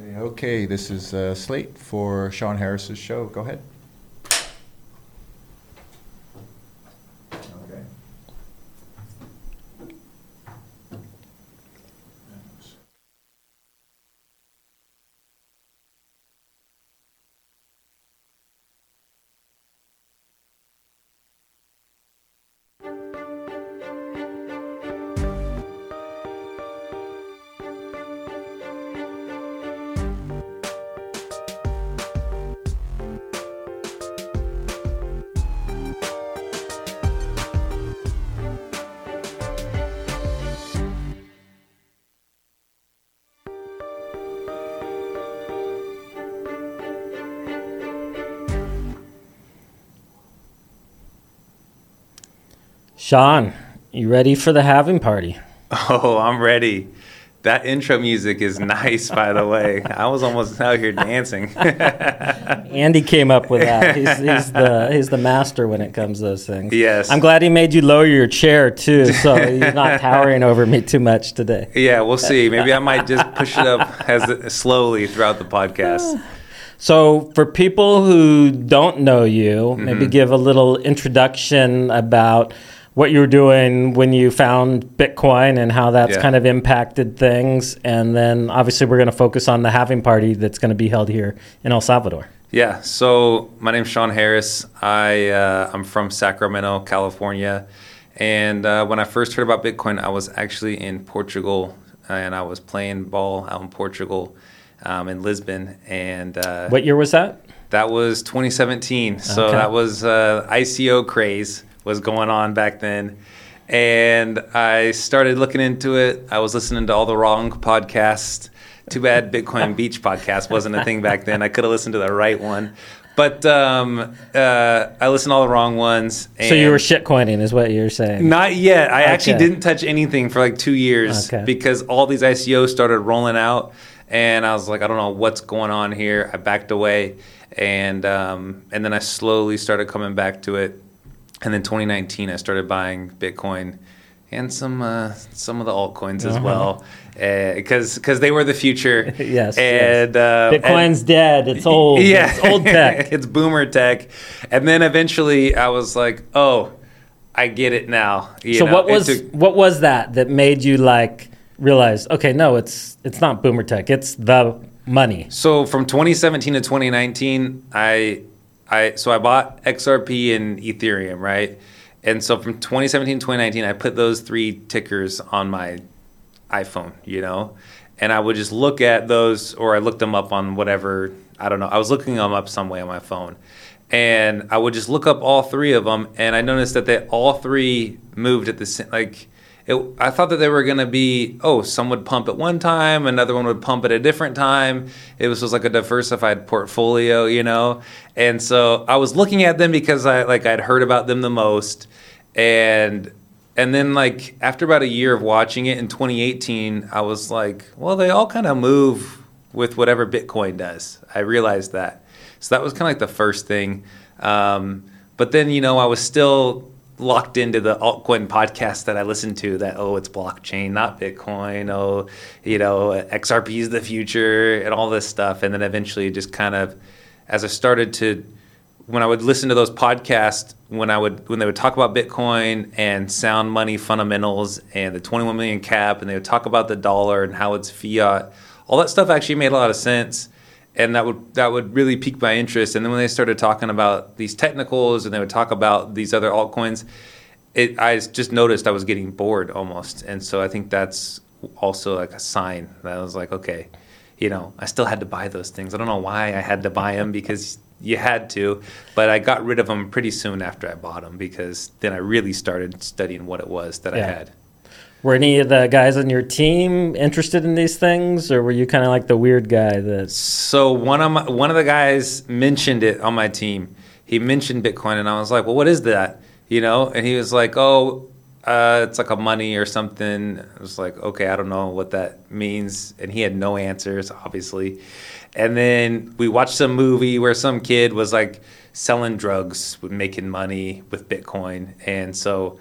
Okay, this is uh, Slate for Sean Harris's show. Go ahead. Sean, you ready for the having party? Oh, I'm ready. That intro music is nice, by the way. I was almost out here dancing. Andy came up with that. He's, he's the he's the master when it comes to those things. Yes. I'm glad he made you lower your chair too, so you're not towering over me too much today. yeah, we'll see. Maybe I might just push it up as slowly throughout the podcast. So, for people who don't know you, maybe Mm-hmm. give a little introduction about what you were doing when you found Bitcoin and how that's Yeah. kind of impacted things. And then, obviously, we're going to focus on the having party that's going to be held here in El Salvador. Yeah, so my name's Sean Harris. I uh, I'm from Sacramento, California, and uh, when I first heard about Bitcoin, I was actually in Portugal, and I was playing ball out in Portugal, um, in Lisbon, and uh, What year was that? that was 2017. So Okay. that was uh, ICO craze was going on back then, and I started looking into it. I was listening to all the wrong podcasts. Too bad Bitcoin Beach podcast wasn't a thing back then. I could have listened to the right one. But um, uh, I listened to all the wrong ones. So, you were shitcoining, is what you're saying. not yet. I actually didn't touch anything for like two years Okay. because all these ICOs started rolling out, and I was like, I don't know what's going on here. I backed away, and um, and then I slowly started coming back to it, and then 2019 I started buying Bitcoin and some uh, some of the altcoins as Uh-huh. well because because they were the future. Yes, and uh, and- Bitcoin's dead. It's old. yeah, It's old tech. it's boomer tech. And then eventually, I was like, "Oh, I get it now." You so know, what was took- what was that that made you like realize? Okay, no, it's it's not boomer tech. It's the money. so from 2017 to 2019, I I so I bought XRP and Ethereum, right? And so from 2017 to 2019, I put those three tickers on my iPhone, you know, and I would just look at those, or I looked them up on whatever. I don't know. I was looking them up some way on my phone, and I would just look up all three of them, and I noticed that they all three moved at the same. Like, it, I thought that they were gonna be. Oh, some would pump at one time, another one would pump at a different time. It was just like a diversified portfolio, you know. And so I was looking at them because I like I'd heard about them the most, and and then like after about a year of watching it in 2018 i was like well they all kind of move with whatever bitcoin does i realized that so that was kind of like the first thing um, but then you know i was still locked into the altcoin podcast that i listened to that oh it's blockchain not bitcoin oh you know xrp is the future and all this stuff. And then eventually just kind of as i started to when I would listen to those podcasts, when I would when they would talk about Bitcoin and sound money fundamentals and the 21 million cap, and they would talk about the dollar and how it's fiat, all that stuff actually made a lot of sense, and that would that would really pique my interest. And then when they started talking about these technicals and they would talk about these other altcoins, it I just noticed I was getting bored almost, and so I think that's also like a sign that I was like, okay, you know, I still had to buy those things. I don't know why I had to buy them because you had to, but I got rid of them pretty soon after I bought them because then I really started studying what it was that I had. Were any of the guys on your team interested in these things, or were you kind of like the weird guy that? So one of my, one of the guys mentioned it on my team. He mentioned Bitcoin, and I was like, "Well, what is that?" You know, and he was like, "Oh, uh, it's like a money or something." I was like, "Okay, I don't know what that means," and he had no answers, obviously. And then we watched some movie where some kid was like selling drugs, making money with Bitcoin, and so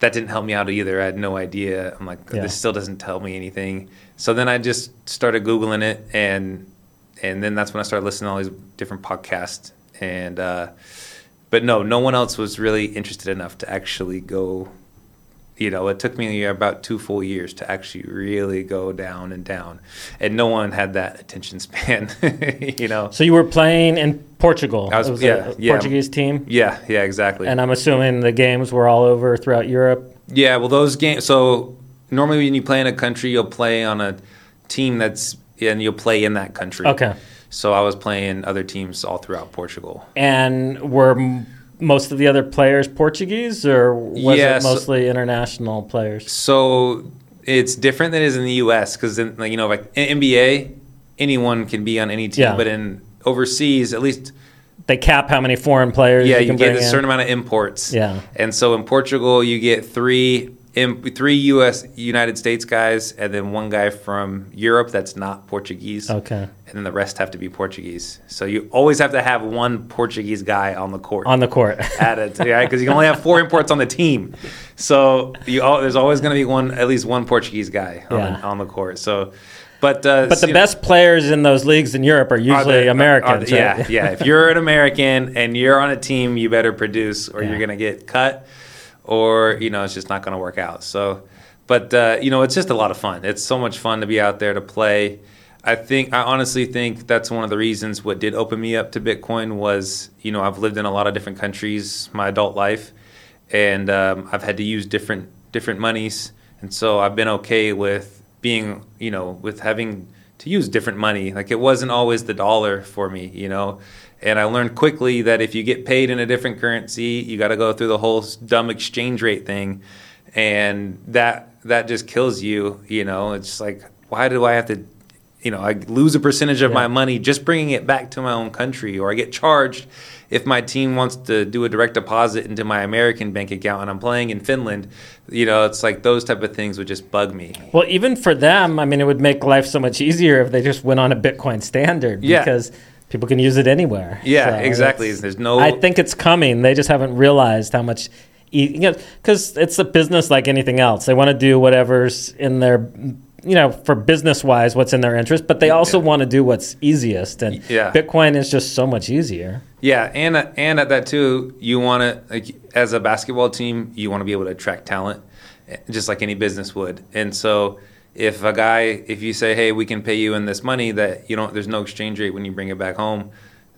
that didn't help me out either. I had no idea. I'm like, Yeah. this still doesn't tell me anything. So then I just started googling it, and and then that's when I started listening to all these different podcasts. And uh, but no, no one else was really interested enough to actually go. You know, it took me about two full years to actually really go down and down, and no one had that attention span. you know. So you were playing in Portugal. I was- It was yeah, a yeah. Portuguese team. Yeah, yeah, exactly. And I'm assuming the games were all over throughout Europe. Yeah, well, those games. So normally, when you play in a country, you'll play on a team that's and you'll play in that country. Okay. So I was playing other teams all throughout Portugal. And were most of the other players Portuguese, or was Yeah, it so- mostly international players? So it's different than it is in the U.S. because, like you know, like in NBA, anyone can be on any team, Yeah. but in overseas, at least, They cap how many foreign players. yeah, you you, can get a in. certain amount of imports. Yeah. And so in Portugal, you get three three U.S. United States guys, and then one guy from Europe that's not Portuguese. Okay. and then the rest have to be Portuguese. So you always have to have one Portuguese guy on the court. on the court. at it, right? Because you can only have four imports on the team. So you al- there's always going to be one, at least one Portuguese guy on, Yeah. the, on the court. So, but uh, but the you know, best players in those leagues in Europe are are usually are Americans. right? Yeah, yeah. If you're an American and you're on a team, you better produce, or Yeah. you're going to get cut, or you know it's just not going to work out. So, but uh, you know it's just a lot of fun. It's so much fun to be out there to play. I think I honestly think that's one of the reasons what did open me up to Bitcoin was you know I've lived in a lot of different countries my adult life, and um, I've had to use different different monies, and so I've been okay with being you know with having to use different money. Like it wasn't always the dollar for me, you know. And I learned quickly that if you get paid in a different currency, you got to go through the whole dumb exchange rate thing, and that that just kills you. You know, it's like why do I have to, you know, I lose a percentage of Yeah. my money just bringing it back to my own country, or I get charged if my team wants to do a direct deposit into my American bank account and I'm playing in Finland. You know, it's like those type of things would just bug me. Well, even for them, I mean, it would make life so much easier if they just went on a Bitcoin standard Yeah. because people can use it anywhere. Yeah, So exactly. There's no. I think it's coming. They just haven't realized how much, e- you know, because it's a business like anything else. They want to do whatever's in their, you know, for business wise, what's in their interest, but they also Yeah. want to do what's easiest. And Yeah. Bitcoin is just so much easier. Yeah, and and at that too, you want to like as a basketball team, you want to be able to attract talent, eh, just like any business would. And so, if a guy, if you say, "Hey, we can pay you in this money," that you don't, there's no exchange rate when you bring it back home.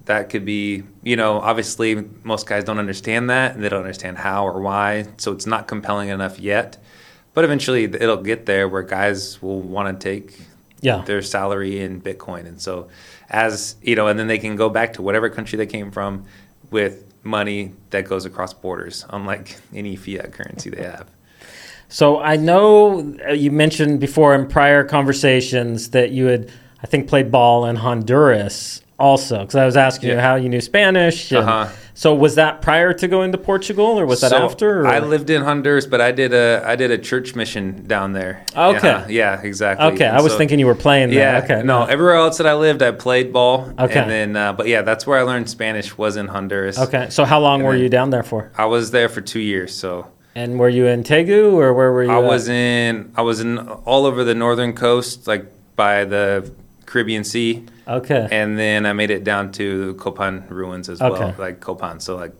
That could be, you know, obviously most guys don't understand that, and they don't understand how or why. So it's not compelling enough yet. But eventually, it'll get there where guys will want to take Yeah. their salary in Bitcoin. And so, as you know, and then they can go back to whatever country they came from with money that goes across borders, unlike any fiat currency they have. So I know uh, you mentioned before in prior conversations that you had, I think, played ball in Honduras also. Because I was asking you how you knew Spanish. and- Uh-huh. So was that prior to going to Portugal, or was that after? or- I lived in Honduras, but I did a I did a church mission down there. Okay. Yeah, yeah exactly. Okay, And I was so- thinking you were playing there. Yeah. Okay. No, everywhere else that I lived, I played ball. Okay. And then, uh, but yeah, that's where I learned Spanish was in Honduras. Okay. So how long And were you down there for? I was there for two years, so And were you in Tegu, or where were you? I at? was in I was in all over the northern coast, like by the Caribbean Sea, Okay. and then I made it down to the Copan ruins as Okay. well, like Copan. So like,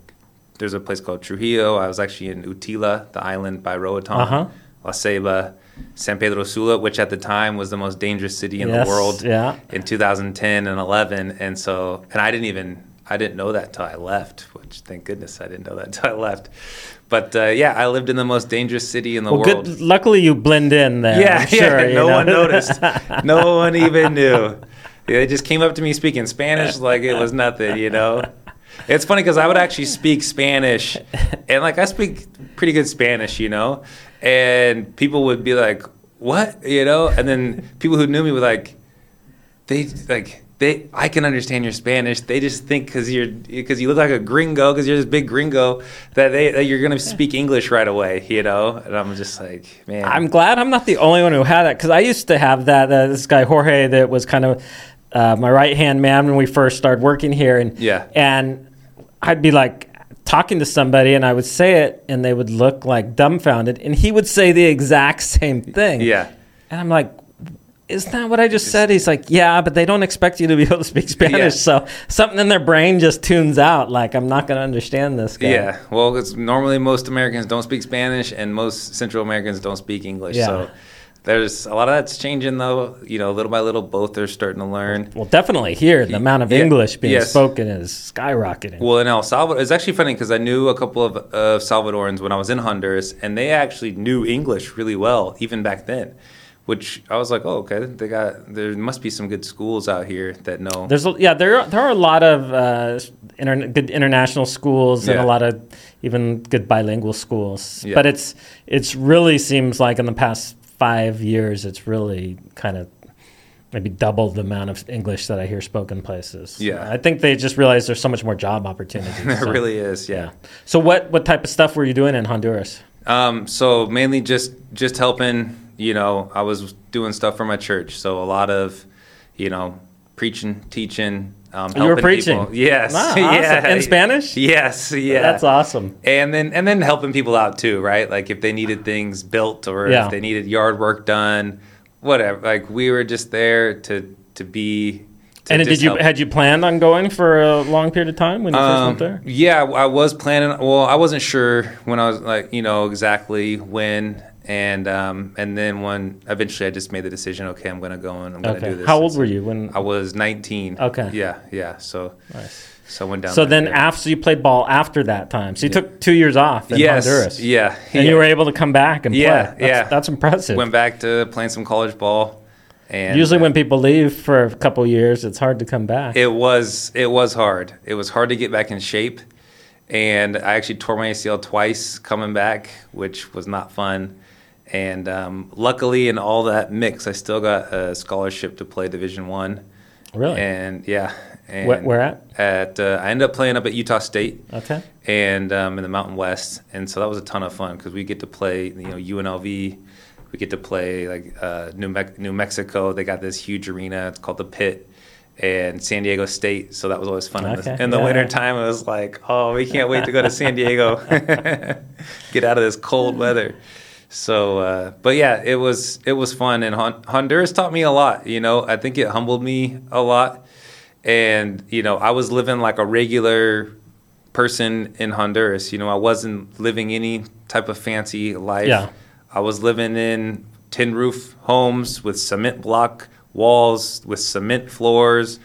there's a place called Trujillo. I was actually in Utila, the island by Roatan, Uh-huh. La Ceiba, San Pedro Sula, which at the time was the most dangerous city in Yes, the world Yeah. in 2010 and 11 and so and i didn't even i didn't know that till i left which thank goodness i didn't know that till i left but uh, yeah i lived in the most dangerous city in the Well, world good. Luckily, you blend in there. yeah, sure, yeah no know. one noticed no one even knew they just came up to me speaking spanish like it was nothing you know it's funny because i would actually speak spanish and like i speak pretty good spanish you know and people would be like what you know and then people who knew me were like they like they I can understand your Spanish. They just think because you're because you look like a gringo because you're this big gringo that they that you're gonna speak English right away, you know. And I'm just like, man, I'm glad I'm not the only one who had that because I used to have that. Uh, this guy Jorge that was kind of uh, my right hand man when we first started working here, and Yeah. and I'd be like talking to somebody and I would say it and they would look like dumbfounded and he would say the exact same thing. Yeah. And I'm like, isn't that what I just said? He's like, yeah, but they don't expect you to be able to speak Spanish. Yeah. So something in their brain just tunes out. Like, I'm not going to understand this guy. Yeah, well, it's normally most Americans don't speak Spanish, and most Central Americans don't speak English. Yeah. So there's a lot of that's changing, though. You know, little by little, both are starting to learn. Well, definitely here, the amount of Yeah. English being Yes. spoken is skyrocketing. Well, in El Salvador, it's actually funny because I knew a couple of uh, Salvadorans when I was in Honduras, and they actually knew English really well, even back then. Which I was like, oh, okay, they got there must be some good schools out here that know. There's a, yeah, there are, there are a lot of uh, inter- good international schools and a lot of even good bilingual schools. Yeah. But it's it's really seems like in the past five years, it's really kind of maybe doubled the amount of English that I hear spoken places. Yeah. I think they just realized there's so much more job opportunities. there so, really is, yeah. So what what type of stuff were you doing in Honduras? Um, so mainly just just helping. You know, I was doing stuff for my church, so a lot of, you know, preaching, teaching. Um, You were preaching? people. Yes, Wow, awesome. In Spanish? Yes, yeah. That's awesome. And then and then helping people out too, right? Like if they needed things built or Yeah. if they needed yard work done, whatever. Like we were just there to to be. To And did you help. had you planned on going for a long period of time when you first Um, went there? Yeah, I was planning. Well, I wasn't sure when I was like, you know, exactly when, and um, and then when eventually I just made the decision. Okay, I'm going to go and I'm going to Okay. do this. How old were you when? I was 19. Okay. Yeah, yeah. So Nice. so I went down. So then after you played ball after that time, so you took two years off in yes, Honduras, yeah, and yeah. you were able to come back and Yeah, play. That's, yeah. that's impressive. went back to playing some college ball. And Usually, uh, when people leave for a couple years, it's hard to come back. It was it was hard. It was hard to get back in shape, and I actually tore my ACL twice coming back, which was not fun. And um, luckily, in all that mix, I still got a scholarship to play Division One. really? And yeah, and Where- where at? At uh, I ended up playing up at Utah State okay. and um, in the Mountain West, and so that was a ton of fun because we get to play, you know, UNLV. We get to play like uh, New, Me- New Mexico. They got this huge arena. It's called the Pit, and San Diego State. So that was always fun. In the, Okay, in the yeah. winter time, it was like, oh, we can't wait to go to San Diego, get out of this cold weather. So, uh, but yeah, it was it was fun, and Hon- Honduras taught me a lot. You know, I think it humbled me a lot, and you know, I was living like a regular person in Honduras. You know, I wasn't living any type of fancy life. Yeah. I was living in tin roof homes with cement block walls, with cement floors,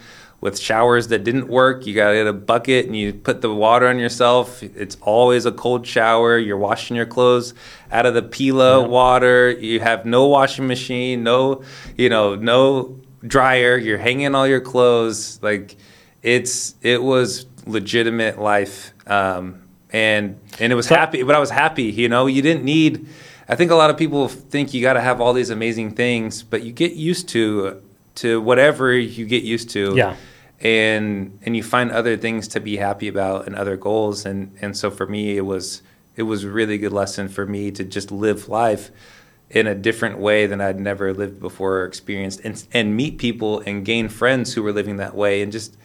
with showers that didn't work. You got to get a bucket and you put the water on yourself. It's always a cold shower. You're washing your clothes out of the Pila Yeah. water. You have no washing machine, no, you know, no dryer. You're hanging all your clothes. Like it's it was legitimate life. Um, and and it was happy, but I was happy. You know, you didn't need. I think a lot of people think you got to have all these amazing things, but you get used to to whatever you get used to. Yeah. And and you find other things to be happy about and other goals and and so for me it was it was a really good lesson for me to just live life in a different way than I'd never lived before or experienced and and meet people and gain friends who were living that way and just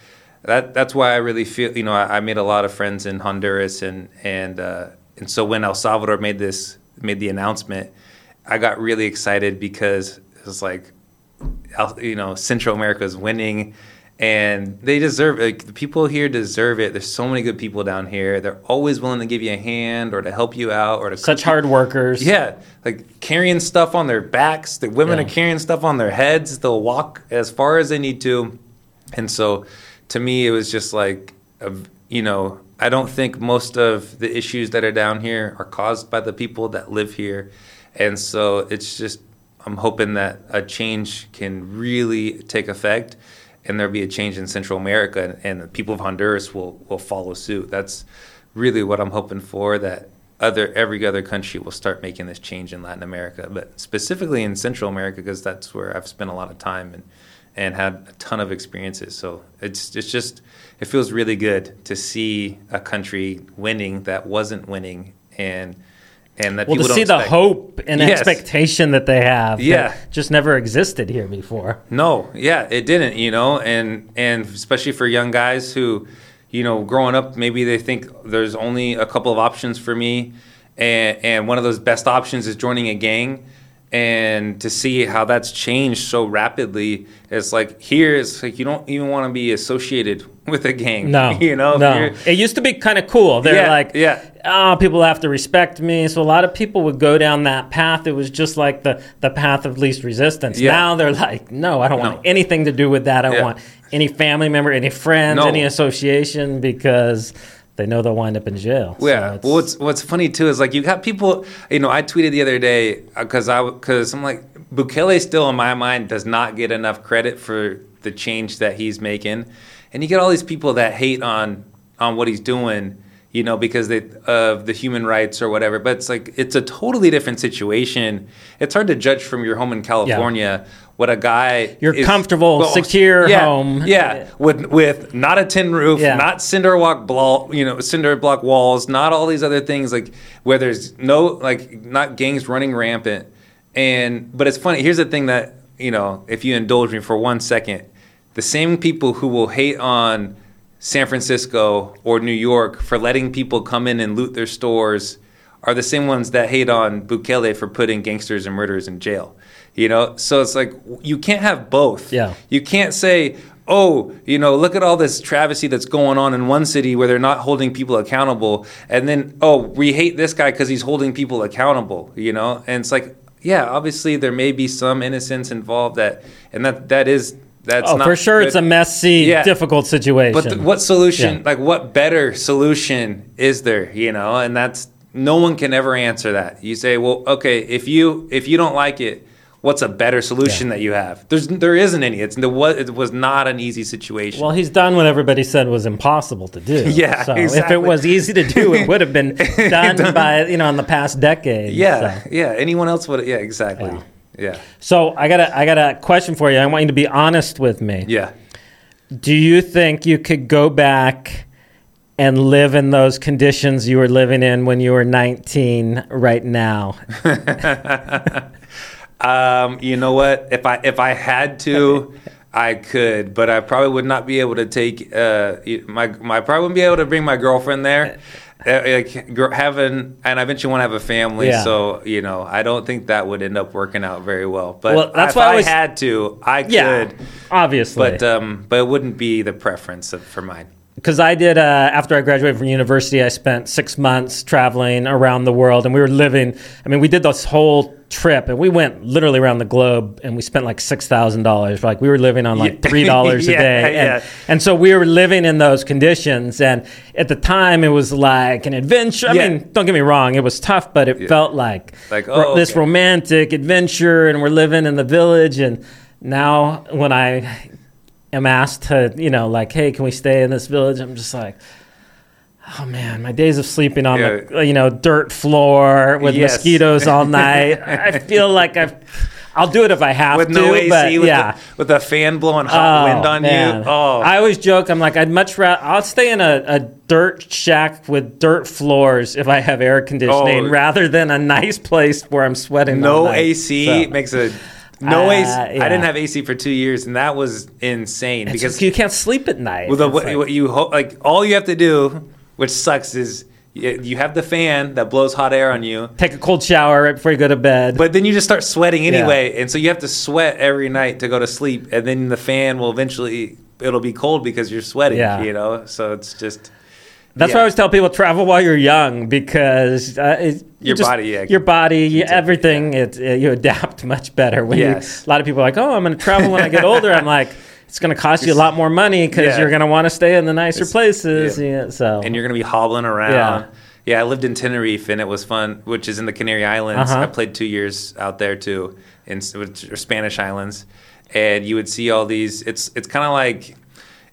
that that's why I really feel you know I, I made a lot of friends in Honduras and and uh, and so when El Salvador made this made the announcement, I got really excited because it was like you know Central America is winning. And they deserve like the people here deserve it. There's so many good people down here. They're always willing to give you a hand or to help you out or to Such hard workers. yeah, like carrying stuff on their backs. The women Yeah. are carrying stuff on their heads. They'll walk as far as they need to. And so to me, it was just like, a, you know, I don't think most of the issues that are down here are caused by the people that live here. And so it's just, I'm hoping that a change can really take effect and there'll be a change in Central America and, and the people of Honduras will, will follow suit. That's really what I'm hoping for that other every other country will start making this change in Latin America, but specifically in Central America because that's where I've spent a lot of time and and had a ton of experiences. So it's it's just it feels really good to see a country winning that wasn't winning and and that Well, to people see don't the expect. hope and Yes. expectation that they have, Yeah. just never existed here before. No, yeah, it didn't, you know, and and especially for young guys who, you know, growing up, maybe they think there's only a couple of options for me, and and one of those best options is joining a gang. And to see how that's changed so rapidly, it's like here, it's like you don't even want to be associated with a gang. No, you know, no. It used to be kind of cool. They're Yeah, like, yeah. oh, people have to respect me. So a lot of people would go down that path. It was just like the the path of least resistance. Yeah. Now they're like, no, I don't want anything to do with that. I Yeah. want any family member, any friends, No. any association because they know they'll wind up in jail. Yeah. it's- well, what's what's funny too is like you got people. You know, I tweeted the other day uh, because I because I'm like Bukele still in my mind does not get enough credit for the change that he's making, and you get all these people that hate on on what he's doing. You know, because they of the human rights or whatever. But it's like it's a totally different situation. It's hard to judge from your home in California what a guy Your is- comfortable, secure yeah, home. Yeah, with with not a tin roof, Yeah. not cinder block blo- you know cinder block walls, not all these other things like where there's no like not gangs running rampant. And but it's funny. Here's the thing that you know, if you indulge me for one second, the same people who will hate on San Francisco or New York for letting people come in and loot their stores are the same ones that hate on Bukele for putting gangsters and murderers in jail. You know, so it's like you can't have both. Yeah. You can't say, oh, you know, look at all this travesty that's going on in one city where they're not holding people accountable. And then, oh, we hate this guy because he's holding people accountable, you know? And it's like, yeah, obviously there may be some innocence involved that, and that, that is, that's oh, not for sure, good. it's a messy, Yeah. difficult situation. But th- what solution, Yeah. like what better solution is there, you know? And that's, no one can ever answer that. You say, well, okay, if you, if you don't like it, what's a better solution Yeah. that you have? There's, there isn't any. It's, the, what, it was not an easy situation. Well, he's done what everybody said was impossible to do. Yeah, so if it was easy to do, it would have been done by you know in the past decade. Yeah, So, yeah. Anyone else would? Yeah, exactly. Yeah. Yeah, So I got a I got a question for you. I want you to be honest with me. yeah. Do you think you could go back and live in those conditions you were living in when you were 19 right now? Um, you know what? If I if I had to, I could, but I probably would not be able to take uh my my I probably wouldn't be able to bring my girlfriend there. Like having and I eventually want to have a family, Yeah. so you know I don't think that would end up working out very well. But Well, that's if why I I, had to, I Yeah, could. obviously. But um, but it wouldn't be the preference of, for mine. because I did uh, after I graduated from university, I spent six months traveling around the world, and we were living. I mean, we did this whole trip, and we went literally around the globe, and we spent like six thousand dollars. Like we were living on like three dollars a day, and, yeah. and so we were living in those conditions. And at the time, it was like an adventure. I Yeah. mean, don't get me wrong, it was tough, but it felt like Like, oh, this okay. romantic adventure, and we're living in the village. And now, when I am asked to, you know, like, hey, can we stay in this village? I'm just like, oh man, my days of sleeping on the, you know, dirt floor with Yes. mosquitoes all night. I feel like I've, I'll do it if I have to. With to. no AC, but with, yeah. the, with a fan blowing hot wind on man. you. Oh, I always joke. I'm like, I'd much rather I'll stay in a, a dirt shack with dirt floors if I have air conditioning, Oh. rather than a nice place where I'm sweating. all no. AC So- makes a no Uh, AC. yeah. I didn't have AC for two years, and that was insane It's because you can't sleep at night. with the, what, like- what you ho- like, all you have to do, which sucks, is you, have the fan that blows hot air on you, take a cold shower right before you go to bed. but then you just start sweating anyway, and so you have to sweat every night to go to sleep, and then the fan will eventually it'll be cold because you're sweating. Yeah. you know, so it's just. That's Yeah. why I always tell people travel while you're young because uh, it, you Your just- body, yeah. your body, you, It's a- everything, it, uh, you adapt much better. When Yes. you, a lot of people are like, oh, I'm going to travel when I get older. I'm like, it's going to cost you a lot more money because Yeah. you're going to want to stay in the nicer It's- places. yeah. Yeah, so and you're gonna be hobbling around. Yeah. Yeah. I lived in Tenerife and it was fun, which is in the Canary Islands. Uh-huh. I played two years out there too, in which are Spanish islands, and you would see all these. It's it's kind of like.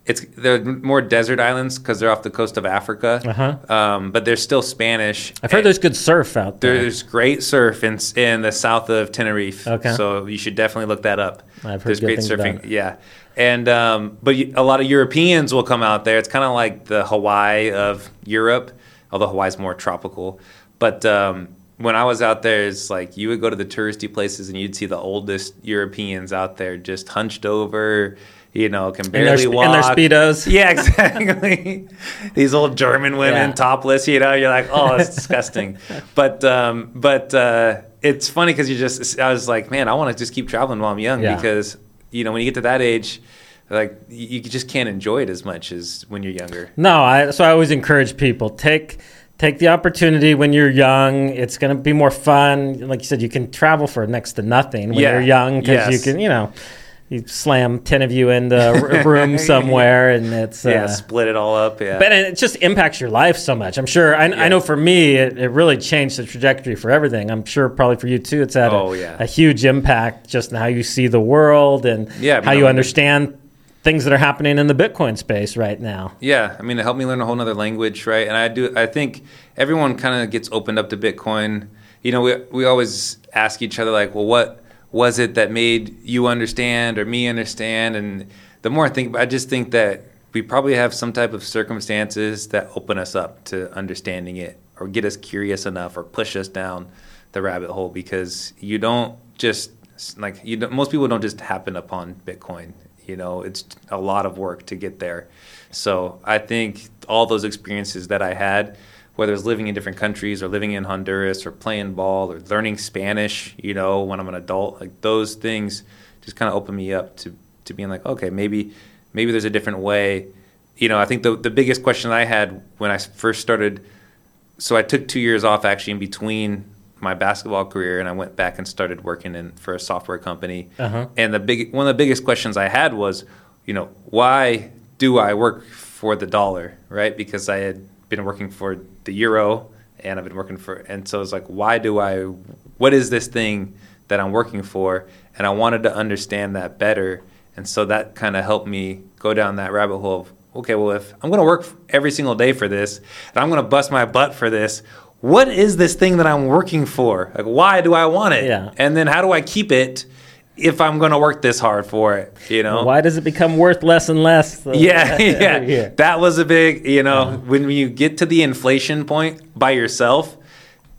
It's they're more desert islands because they're off the coast of Africa, Uh-huh. um, but they're still Spanish. I've heard there's good surf out there. there's great surf in in the south of Tenerife. Okay. So you should definitely look that up. I've heard There's good great things surfing. about it. Yeah. And um, but a lot of Europeans will come out there. It's kind of like the Hawaii of Europe, although Hawaii's more tropical. But um, when I was out there, it's like you would go to the touristy places and you'd see the oldest Europeans out there just hunched over, you know, can In their, barely walk. in their speedos. Yeah, exactly. These old German women Yeah. topless, you know, you're like, oh, it's disgusting. But um, but uh, it's funny because you just, I was like, man, I want to just keep traveling while I'm young Yeah. because you know when you get to that age, like you, just can't enjoy it as much as when you're younger. No, I, so I always encourage people take take the opportunity when you're young. It's going to be more fun. Like you said, you can travel for next to nothing when Yeah. you're young because you can, you know, you slam ten of you into a r- room somewhere, and it's yeah, uh, split it all up. Yeah, But it just impacts your life so much. I'm sure. I, I know for me, it, it really changed the trajectory for everything. I'm sure probably for you too. It's had Oh, a, yeah. a huge impact just in how you see the world and Yeah, how you understand things that are happening in the Bitcoin space right now. Yeah, I mean, it helped me learn a whole nother language, right? And I do. I think everyone kind of gets opened up to Bitcoin. You know, we we always ask each other like, well, what was it that made you understand or me understand? And the more I think, I just think that we probably have some type of circumstances that open us up to understanding it, or get us curious enough, or push us down the rabbit hole. Because you don't just like you. Don't, most people don't just happen upon Bitcoin. You know, it's a lot of work to get there. So I think all those experiences that I had, whether it's living in different countries or living in Honduras or playing ball or learning Spanish, you know, when I'm an adult, like those things just kind of open me up to, to being like, okay, maybe maybe there's a different way. You know, I think the the biggest question I had when I first started, so I took two years off actually in between my basketball career and I went back and started working in for a software company. Uh-huh. And the big one of the biggest questions I had was, you know, why do I work for the dollar, right? Because I had been working for the euro and I've been working for and so it's like why do I what is this thing that I'm working for? And I wanted to understand that better. And so that kind of helped me go down that rabbit hole of okay, well if I'm going to work every single day for this and I'm going to bust my butt for this, what is this thing that I'm working for? Like why do I want it? Yeah. And then how do I keep it if I'm going to work this hard for it, you know? Why does it become worth less and less? Yeah, yeah. year? That was a big, you know, when you get to the inflation point by yourself,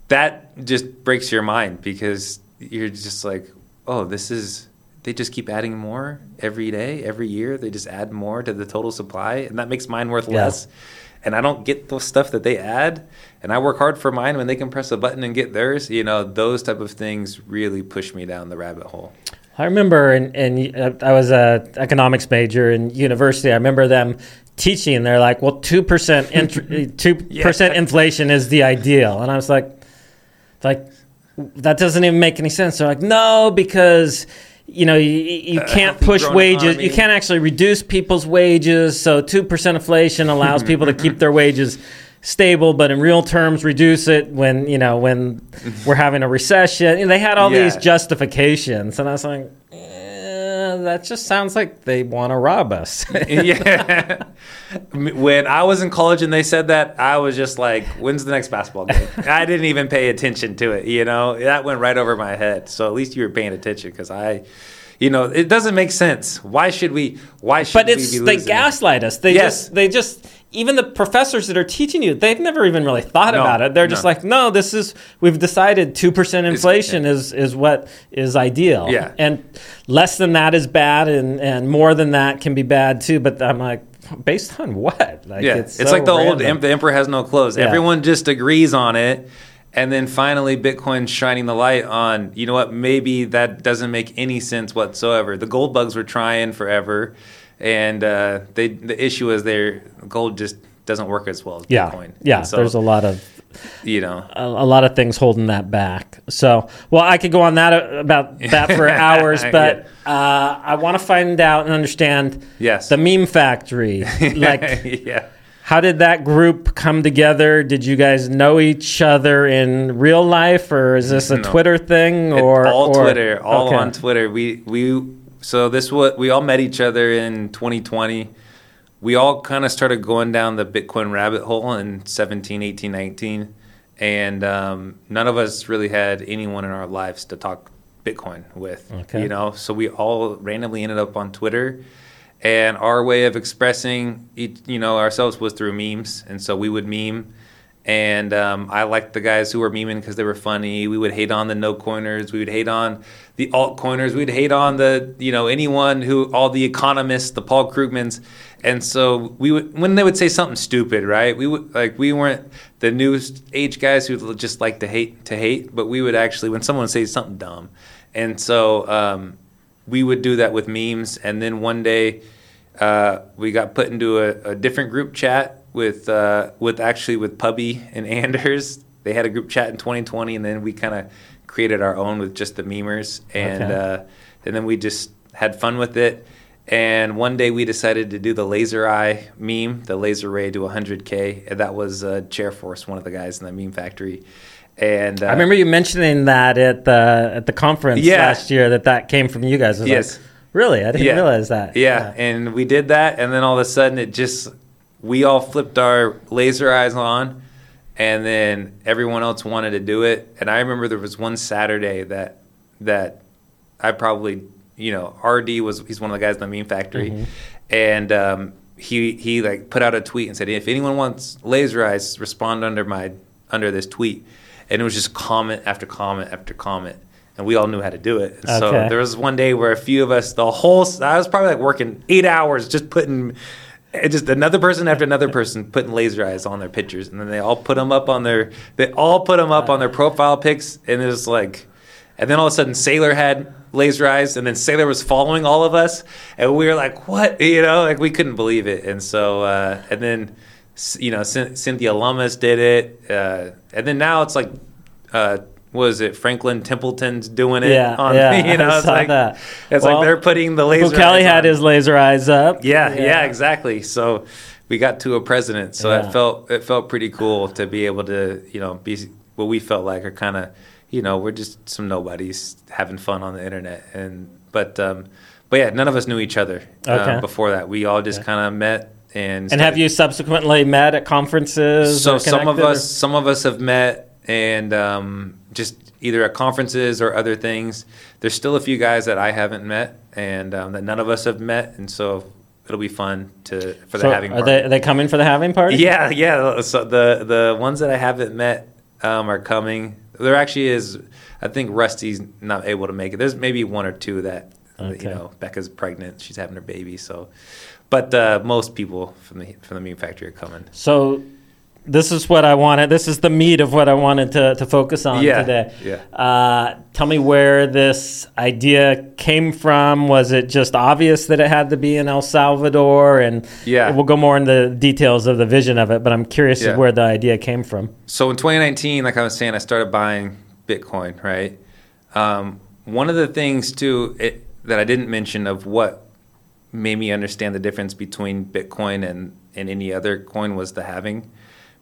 that just breaks your mind because you're just like, oh, this is, they just keep adding more every day, every year. They just add more to the total supply, and that makes mine worth Yeah. less. And I don't get the stuff that they add, and I work hard for mine when they can press a button and get theirs. You know, those type of things really push me down the rabbit hole. I remember, in, in uh, I was a economics major in university. I remember them teaching. They're like, "Well, two percent two percent inflation is the ideal," and I was like, "Like that doesn't even make any sense." They're like, "No, because." You know, you, you can't push wages. economy. You can't actually reduce people's wages. So two percent inflation allows people to keep their wages stable, but in real terms, reduce it when you know when we're having a recession. And they had all these justifications, and I was like, eh, that just sounds like they want to rob us. yeah. when I was in college and they said that, I was just like, when's the next basketball game? I didn't even pay attention to it, you know? That went right over my head. So at least you were paying attention because I, you know, it doesn't make sense. Why should we, why should but we it's be they gaslight us. They Yes. just they just even the professors that are teaching you, they've never even really thought No, about it. They're just like, no, this is we've decided two percent inflation is is what is ideal. Yeah. and less than that is bad, and and more than that can be bad too. But I'm like, based on what? Like, Yeah, it's, so like the old random. em- the emperor has no clothes. Yeah. Everyone just agrees on it, and then finally Bitcoin shining the light on. You know what? Maybe that doesn't make any sense whatsoever. The gold bugs were trying forever, and uh, they the issue is their gold just doesn't work as well as Yeah, Bitcoin. yeah. So, there's a lot of you know. a, a lot of things holding that back. So, well, I could go on that uh, about that for hours, but uh, I want to find out and understand Yes. the meme factory. Like, yeah. how did that group come together? Did you guys know each other in real life, or is this a No. Twitter thing? It- Or all or- Twitter, all okay. on Twitter. We we so this what we all met each other in 2020. We all kind of started going down the Bitcoin rabbit hole in 17, 18, 19, and um, none of us really had anyone in our lives to talk Bitcoin with. Okay. You know, so we all randomly ended up on Twitter. And our way of expressing, each, you know, ourselves was through memes, and so we would meme, And um, I liked the guys who were memeing because they were funny. We would hate on the no coiners. We would hate on the altcoiners. We'd hate on the you know anyone who all the economists, the Paul Krugmans. And so we would when they would say something stupid, right? We would like we weren't the new age guys who just like to hate to hate, but we would actually when someone says something dumb, and so um, we would do that with memes. And then one day uh, we got put into a, a different group chat with uh, with actually with Pubby and Anders. They had a group chat in 2020, and then we kind of created our own with just the memers, and Okay. uh, and then we just had fun with it. And one day we decided to do the laser eye meme, the laser ray to 100k, and that was uh, Chairforce, one of the guys in the meme factory. And uh, I remember you mentioning that at the at the conference Yeah. last year that that came from you guys. Yes. like, really? I didn't Yeah. realize that. Yeah. and we did that, and then all of a sudden it just we all flipped our laser eyes on, and then everyone else wanted to do it. And I remember there was one Saturday that that I probably you know RD was he's one of the guys in the meme factory, Mm-hmm. and um, he he like put out a tweet and said if anyone wants laser eyes, respond under my under this tweet, and it was just comment after comment after comment. And we all knew how to do it. And So there was one day where a few of us, the whole, I was probably like working eight hours just putting, it just another person after another person putting laser eyes on their pictures, and then they all put them up on their, they all put them up on their profile pics, and it was like, and then all of a sudden Saylor had laser eyes, and then Saylor was following all of us, and we were like, what, you know, like we couldn't believe it, and so, uh, and then, you know, Cyn- Cynthia Lummis did it, uh, and then now it's like. Uh, was it Franklin Templeton's doing it? Yeah, on, yeah, you know, I it's saw like that. it's Well, like they're putting the laser. Kelly eyes had on. his laser eyes up. Yeah, yeah, exactly. So we got to a president. So Yeah. it felt it felt pretty cool to be able to you know be what we felt like are kind of you know we're just some nobodies having fun on the internet and but um but yeah none of us knew each other uh, before that we all just kind of met and And have you subsequently met at conferences? so some of connected, or- us some of us have met and um, just either at conferences or other things there's still a few guys that i haven't met and um, that none of us have met. And so it'll be fun to for the So having are party. they are they coming for the having party? yeah yeah. So the the ones that i haven't met um, are coming. There actually is i think rusty's not able to make it. There's maybe one or two that Okay. you know becca's pregnant. She's having her baby. So but uh, most people from the from the meat factory are coming. So this is what I wanted. This is the meat of what I wanted to, to focus on Yeah, today. yeah. Uh, tell me where this idea came from. Was it just obvious that it had to be in El Salvador? And Yeah. we'll go more into the details of the vision of it. But I'm curious Yeah. where the idea came from. So in 2019, like I was saying, I started buying Bitcoin, right? Um, one of the things too it, that I didn't mention of what made me understand the difference between Bitcoin and, and any other coin was the halving,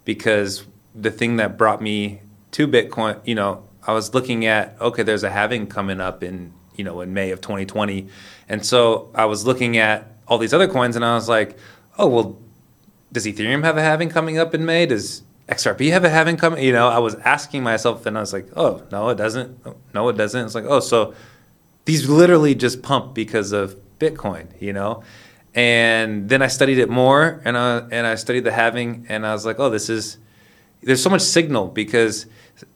because the thing that brought me to Bitcoin, you know, I was looking at okay, there's a halving coming up in you know in May of 2020, and so I was looking at all these other coins, and I was like, oh well, does Ethereum have a halving coming up in May? Does XRP have a halving coming? You know, I was asking myself, and I was like, oh, no, it doesn't. No, it doesn't. It's like, oh, so these literally just pump because of Bitcoin, you know? And then I studied it more, and I, and I studied the halving, and I was like, oh, this is, there's so much signal because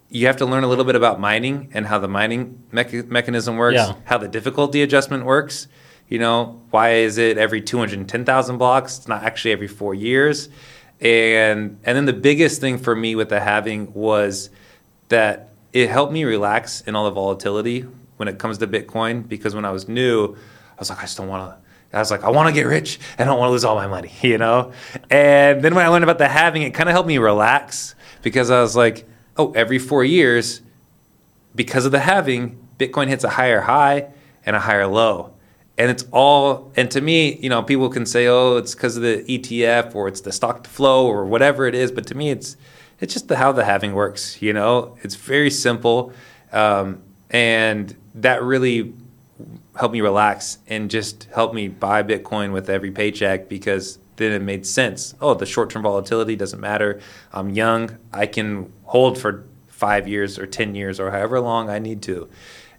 you have to learn a little bit about mining and how the mining mecha- mechanism works, Yeah. how the difficulty adjustment works. You know, why is it every 210,000 blocks? It's not actually every four years. And and then the biggest thing for me with the halving was that it helped me relax in all the volatility when it comes to Bitcoin because when I was new, I was like, I just don't want to. I was like, I want to get rich. I don't want to lose all my money, you know. And then when I learned about the halving, it kind of helped me relax because I was like, oh, every four years, because of the halving, Bitcoin hits a higher high and a higher low. And it's all, and to me, you know, people can say, oh, it's because of the ETF or it's the stock to flow or whatever it is. But to me, it's, it's just the, how the halving works, you know? It's very simple. Um, and that really helped me relax and just helped me buy Bitcoin with every paycheck because then it made sense. Oh, the short term volatility doesn't matter. I'm young. I can hold for five years or 10 years or however long I need to.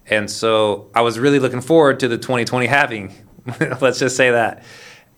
And so I was really looking forward to the 2020 halving. Let's just say that.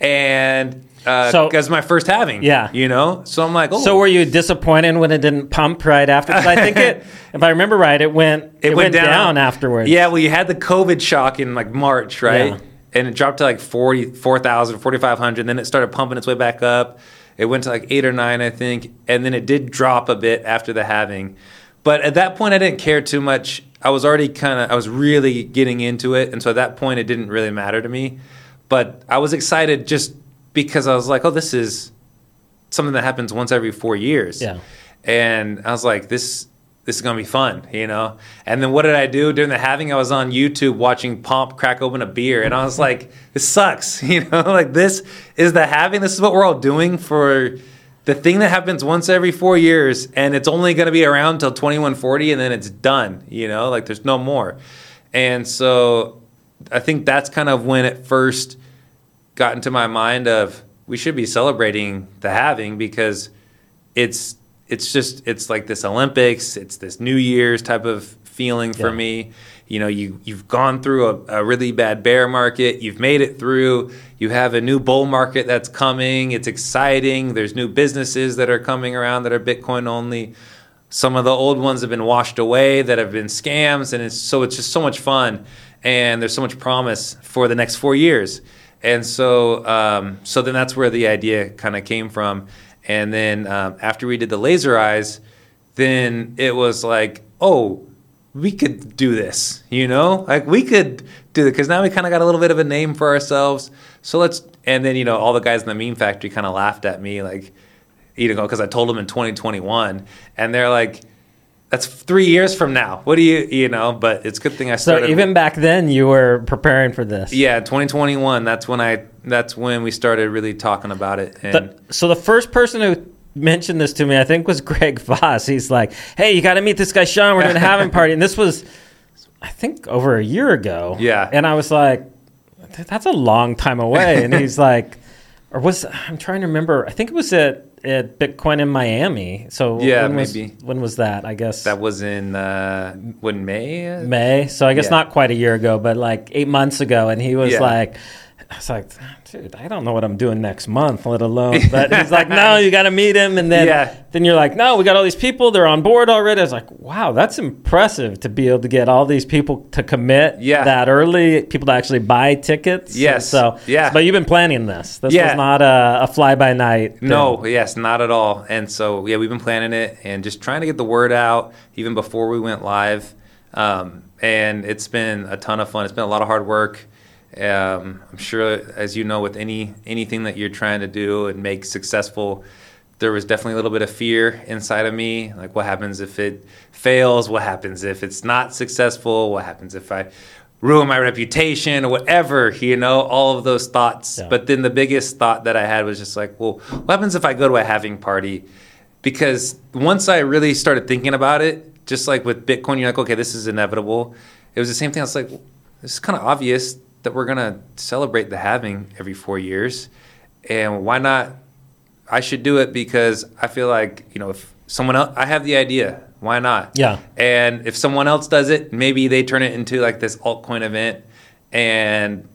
and uh, So- because my first having, Yeah. you know. So I'm like, oh, So were you disappointed when it didn't pump right after? 'Cause I think it, if I remember right, it went it, went, down. afterwards. Yeah, well, you had the COVID shock in like March, right? Yeah. And it dropped to like 40, 4,000, 4,500. Then it started pumping its way back up. It went to like eight or nine, I think. And then it did drop a bit after the halving. But at that point, I didn't care too much. I was already kind of, I was really getting into it. And so at that point, it didn't really matter to me. But I was excited just because I was like, oh, this is something that happens once every four years. Yeah. And I was like, this this is gonna be fun, you know. And then what did I do during the having? I was on YouTube watching Pomp crack open a beer, and I was like, this sucks, you know. Like this is the having. This is what we're all doing for the thing that happens once every four years, and it's only gonna be around till twenty one forty, and then it's done, you know. Like there's no more. And so I think that's kind of when it first got into my mind of we should be celebrating the having because it's it's just it's like this Olympics, it's this New Year's type of feeling for Yeah. me. You know, you you've gone through a, a really bad bear market, you've made it through. You have a new bull market that's coming. It's exciting. There's new businesses that are coming around that are Bitcoin only. Some of the old ones have been washed away that have been scams, and it's so it's just so much fun, and there's so much promise for the next four years. And so, um, so then that's where the idea kind of came from. And then um, after we did the laser eyes, then it was like, oh, we could do this, you know, like we could do it because now we kind of got a little bit of a name for ourselves. So let's, and then you know, all the guys in the meme factory kind of laughed at me, like, you know, because I told them in 2021, and they're like, that's three years from now. What do you, you know? But it's a good thing I started. So even back then, you were preparing for this. yeah, 2021. That's when I. That's when we started really talking about it. And The- so the first person who mentioned this to me, I think, was Greg Foss. He's like, "Hey, you got to meet this guy Sean. We're doing a having party," and this was, I think, over a year ago. Yeah. and I was like, "That's a long time away." And he's like, "Or was I'm trying to remember? I think it was at at Bitcoin in Miami. So Yeah, when was, maybe. when was that? I guess that was in uh, when May. May. So I guess Yeah. not quite a year ago, but like eight months ago. And he was Yeah. like, I was like, dude, I don't know what I'm doing next month, let alone. But he's like, no, you got to meet him. And then, Yeah. then you're like, no, we got all these people. They're on board already. I was like, wow, that's impressive to be able to get all these people to commit Yeah. that early, people to actually buy tickets. Yes. So, Yeah. But you've been planning this. This Yeah. was not a, a fly by night. No, yes, not at all. And so, yeah, we've been planning it and just trying to get the word out even before we went live. Um, and it's been a ton of fun. It's been a lot of hard work. Um, I'm sure, as you know, with any anything that you're trying to do and make successful, there was definitely a little bit of fear inside of me. Like, what happens if it fails? What happens if it's not successful? What happens if I ruin my reputation or whatever? You know, all of those thoughts. Yeah. But then the biggest thought that I had was just like, well, what happens if I go to a having party? Because once I really started thinking about it, just like with Bitcoin, you're like, okay, this is inevitable. It was the same thing. I was like, this is kind of obvious that we're gonna celebrate the having every four years, and why not? I should do it because I feel like you know if someone else, I have the idea. Why not? Yeah. And if someone else does it, maybe they turn it into like this altcoin event, and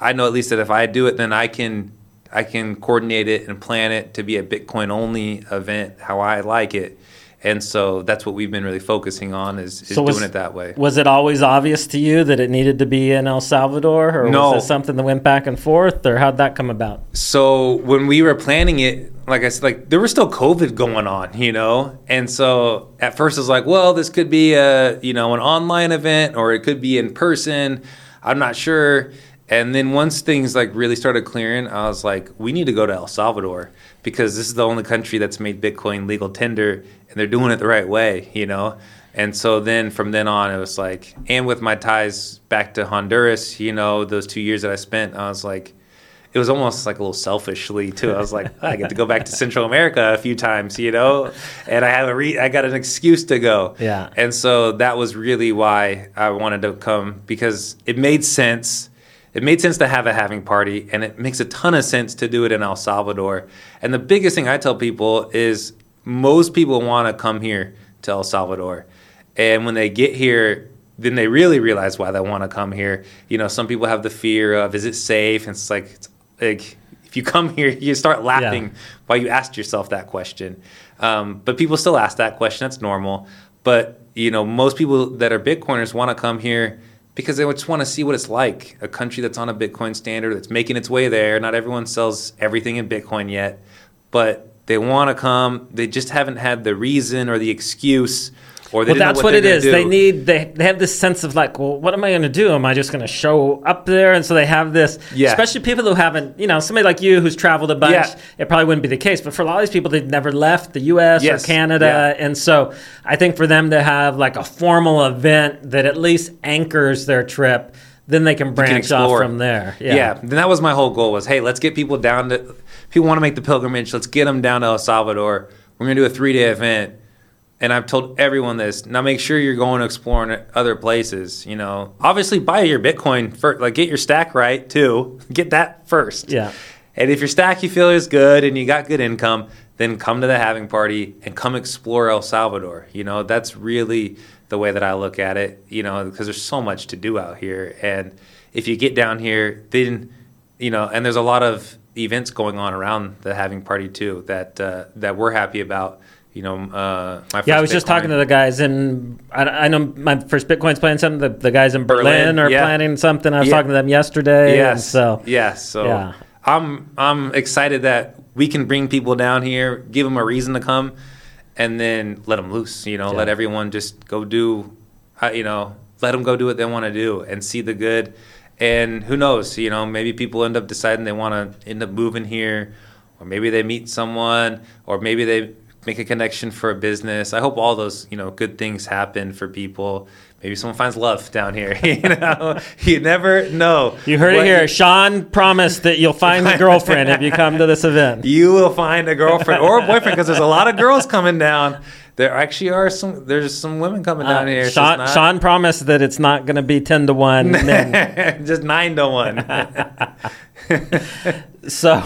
I know at least that if I do it, then I can I can coordinate it and plan it to be a Bitcoin only event how I like it. And so that's what we've been really focusing on is, is So was- doing it that way. Was it always obvious to you that it needed to be in El Salvador, or No. was it something that went back and forth, or how'd that come about? So when we were planning it, like I said, like there was still COVID going on, you know, and so at first it was like, well, this could be a you know an online event or it could be in person. I'm not sure. And then once things like really started clearing, I was like, we need to go to El Salvador because this is the only country that's made Bitcoin legal tender, and they're doing it the right way, you know. And so then from then on, it was like, and with my ties back to Honduras, you know, those two years that I spent, I was like, it was almost like a little selfishly too. I was like, I get to go back to Central America a few times, you know, and I have a re- I got an excuse to go. Yeah. And so that was really why I wanted to come because it made sense. It made sense to have a having party, and it makes a ton of sense to do it in El Salvador. And the biggest thing I tell people is most people want to come here to El Salvador. And when they get here, then they really realize why they want to come here. You know, some people have the fear of is it safe? And it's like, it's like if you come here, you start laughing Yeah. while you asked yourself that question. Um, but people still ask that question. That's normal. But you know, most people that are Bitcoiners want to come here because they just want to see what it's like. A country that's on a Bitcoin standard, that's making its way there. Not everyone sells everything in Bitcoin yet, but they want to come. They just haven't had the reason or the excuse. Or they well, that's what, they're it. They need they, they have this sense of like, well, what am I going to do? Am I just going to show up there? And so they have this, Yeah. especially people who haven't, you know, somebody like you who's traveled a bunch. Yeah. It probably wouldn't be the case, but for a lot of these people, they've never left the U.S. Yes. or Canada, Yeah. and so I think for them to have like a formal event that at least anchors their trip, then they can branch off from there. Yeah. Yeah. Then that was my whole goal was, hey, let's get people down to, people want to make the pilgrimage. Let's get them down to El Salvador. We're going to do a three day event. And I've told everyone this. Now make sure you're going to exploring other places. You know, obviously buy your Bitcoin first. Like get your stack right too. Get that first. Yeah. And if your stack you feel is good and you got good income, then come to the having party and come explore El Salvador. You know, that's really the way that I look at it, you know, because there's so much to do out here. And if you get down here, then, you know, and there's a lot of events going on around the having party too that uh, that we're happy about. You know, uh, my Yeah, I was just talking to the guys in. I, I know my first Bitcoin's planning something. The, the guys in Berlin, Berlin, are yeah. planning something. I was Yeah. talking to them yesterday. and Yes. so yes. So Yeah. I'm I'm excited that we can bring people down here, give them a reason to come, and then let them loose. You know, Yeah. let everyone just go do, uh, you know, let them go do what they want to do and see the good. And who knows? You know, maybe people end up deciding they want to end up moving here, or maybe they meet someone, or maybe they make a connection for a business. I hope all those you know good things happen for people. Maybe someone finds love down here. You know, you never know. you heard what- it here. Sean promised that you'll find a girlfriend if you come to this event. you will find a girlfriend or a boyfriend because there's a lot of girls coming down. There actually are some. There's some women coming down Uh, here. so Sean, not- Sean promised that it's not going to be ten to one. men. just nine to one. so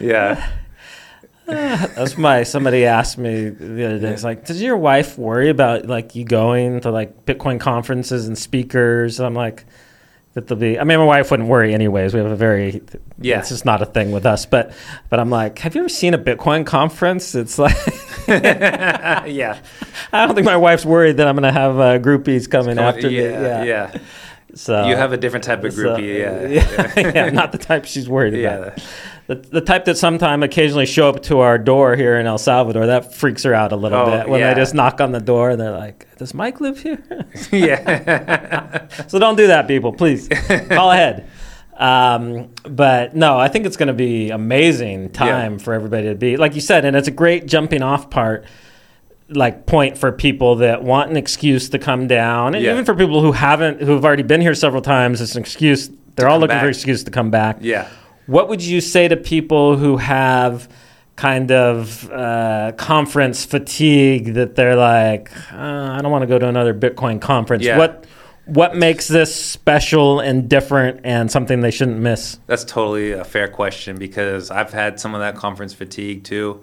yeah. that's my. Somebody asked me the other day. It's like, does your wife worry about like you going to like Bitcoin conferences and speakers? And I'm like. That they'll be. I mean, my wife wouldn't worry anyways. We have a very. Yeah. It's just not a thing with us. But, but I'm like, have you ever seen a Bitcoin conference? It's like, yeah. I don't think my wife's worried that I'm going to have uh, groupies coming after me. yeah. Yeah. So You have a different type of so- yeah. yeah, yeah, not the type she's worried Yeah. about. The, the type that sometime occasionally show up to our door here in El Salvador. That freaks her out a little Oh, bit when yeah. they just knock on the door and they're like, "Does Mike live here?" yeah. so don't do that, people. Please call ahead. Um, but no, I think it's going to be amazing time for everybody to be like you said, and it's a great jumping off part, like point for people that want an excuse to come down, and Yeah. even for people who haven't, who've already been here several times. It's an excuse. They're all looking for an excuse to come back. yeah. What would you say to people who have kind of uh, conference fatigue that they're like, uh, I don't want to go to another Bitcoin conference? Yeah. What what makes this special and different and something they shouldn't miss? That's totally a fair question because I've had some of that conference fatigue too.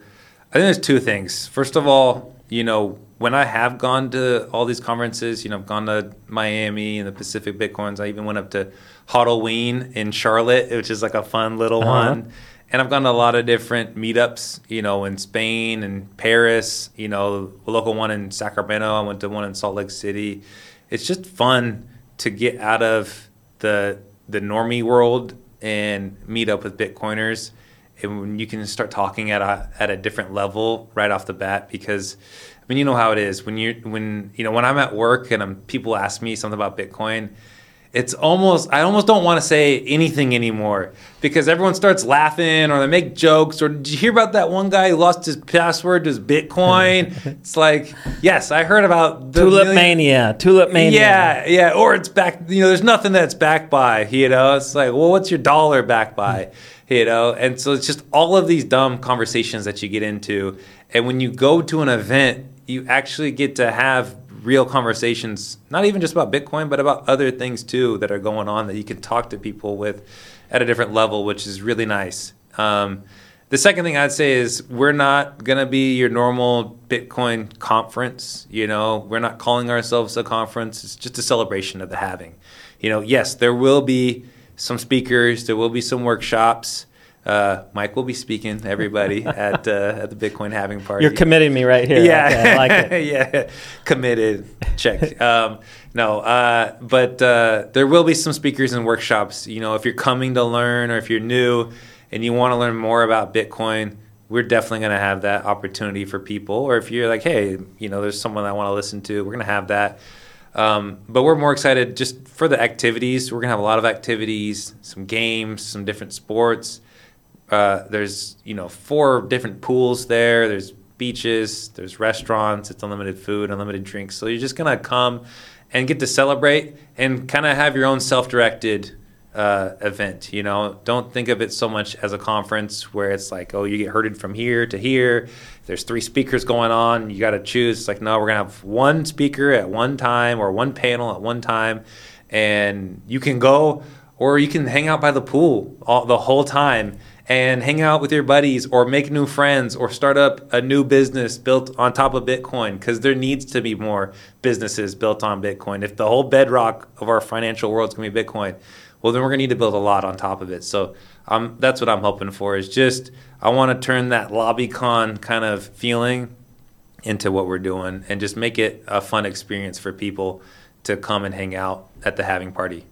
I think there's two things. First of all, you know, when I have gone to all these conferences, you know, I've gone to Miami and the Pacific Bitcoins. I even went up to Halloween in Charlotte, which is like a fun little Uh-huh. one. And I've gone to a lot of different meetups, you know, in Spain and Paris, you know, a local one in Sacramento. I went to one in Salt Lake City. It's just fun to get out of the the normie world and meet up with Bitcoiners. And you can start talking at a at a different level right off the bat, because I mean, you know how it is when you when you know when I'm at work and I'm, people ask me something about Bitcoin, it's almost I almost don't want to say anything anymore because everyone starts laughing or they make jokes or did you hear about that one guy who lost his password to his Bitcoin? it's like yes, I heard about the Tulip million- mania, tulip mania. yeah, yeah. Or it's back. You know, there's nothing that's backed by. You know, it's like, well, what's your dollar backed by? You know, and so it's just all of these dumb conversations that you get into, and when you go to an event, you actually get to have real conversations, not even just about Bitcoin, but about other things too that are going on that you can talk to people with at a different level, which is really nice. Um, the second thing I'd say is we're not going to be your normal Bitcoin conference. You know, we're not calling ourselves a conference. It's just a celebration of the having. You know, yes, there will be some speakers. There will be some workshops. Uh, Mike will be speaking. Everybody at uh, at the Bitcoin having party. You're committing me right here. Yeah, Okay, I like it. yeah, committed. Check. um, no, uh, but uh, there will be some speakers and workshops. You know, if you're coming to learn or if you're new and you want to learn more about Bitcoin, we're definitely going to have that opportunity for people. Or if you're like, hey, you know, there's someone I want to listen to, we're going to have that. Um, but we're more excited just for the activities. We're to have a lot of activities, some games, some different sports. Uh, there's you know four different pools there. There's beaches. There's restaurants. It's unlimited food, unlimited drinks. So you're just gonna come and get to celebrate and kind of have your own self-directed uh, event. You know, don't think of it so much as a conference where it's like, oh, you get herded from here to here. There's three speakers going on. You got to choose. It's like, no, we're gonna have one speaker at one time or one panel at one time, and you can go or you can hang out by the pool all, the whole time and hang out with your buddies or make new friends or start up a new business built on top of Bitcoin because there needs to be more businesses built on Bitcoin. If the whole bedrock of our financial world is going to be Bitcoin, well, then we're going to need to build a lot on top of it. So um, that's what I'm hoping for is just I want to turn that lobby con kind of feeling into what we're doing and just make it a fun experience for people to come and hang out at the having party.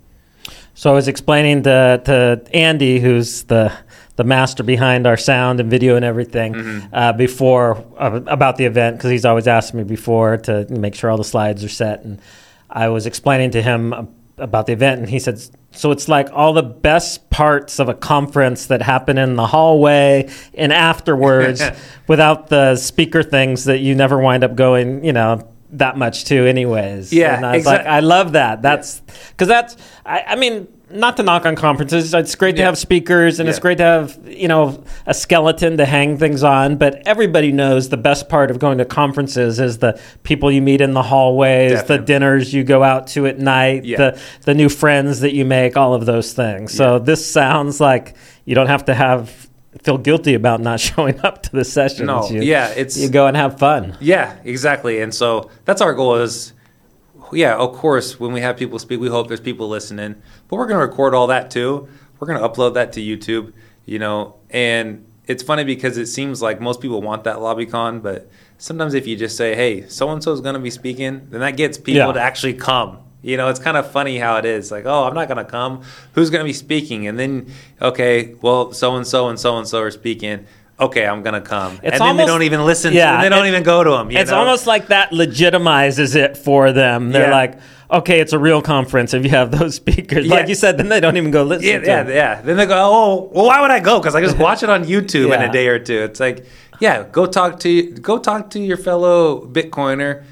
So I was explaining to, to Andy, who's the the master behind our sound and video and everything, Mm-hmm. uh, before uh, about the event because he's always asked me before to make sure all the slides are set, and I was explaining to him about the event, and he said, "So it's like all the best parts of a conference that happen in the hallway and afterwards, without the speaker things that you never wind up going, you know." That much too, anyways. Yeah, and I was exact- like, I love that. That's because that's. I, I mean, not to knock on conferences. It's great to have speakers, and it's great to have you know a skeleton to hang things on. But everybody knows the best part of going to conferences is the people you meet in the hallways, the dinners you go out to at night, Yeah. the the new friends that you make, all of those things. So this sounds like you don't have to have feel guilty about not showing up to the sessions. No, you, yeah, it's- you go and have fun. Yeah, exactly. And so that's our goal is yeah, of course, when we have people speak, we hope there's people listening. But we're going to record all that too. We're going to upload that to YouTube, you know. And it's funny because it seems like most people want that LobbyCon, but sometimes if you just say, "Hey, so and so is going to be speaking," then that gets people Yeah. to actually come. You know, it's kind of funny how it is. Like, oh, I'm not going to come. Who's going to be speaking? And then, okay, well, so and so and so and so are speaking. Okay, I'm to come. It's and then they don't even listen. yeah, to, they don't it- even go to them. it's almost like that legitimizes it for them. They're Yeah. like, okay, it's a real conference if you have those speakers. Yeah. Like you said, then they don't even go listen Yeah, to yeah, yeah. Then they go, oh, well, why would I go? Because I just watch it on YouTube in a day or two. It's like, yeah, go talk to go talk to your fellow Bitcoiner,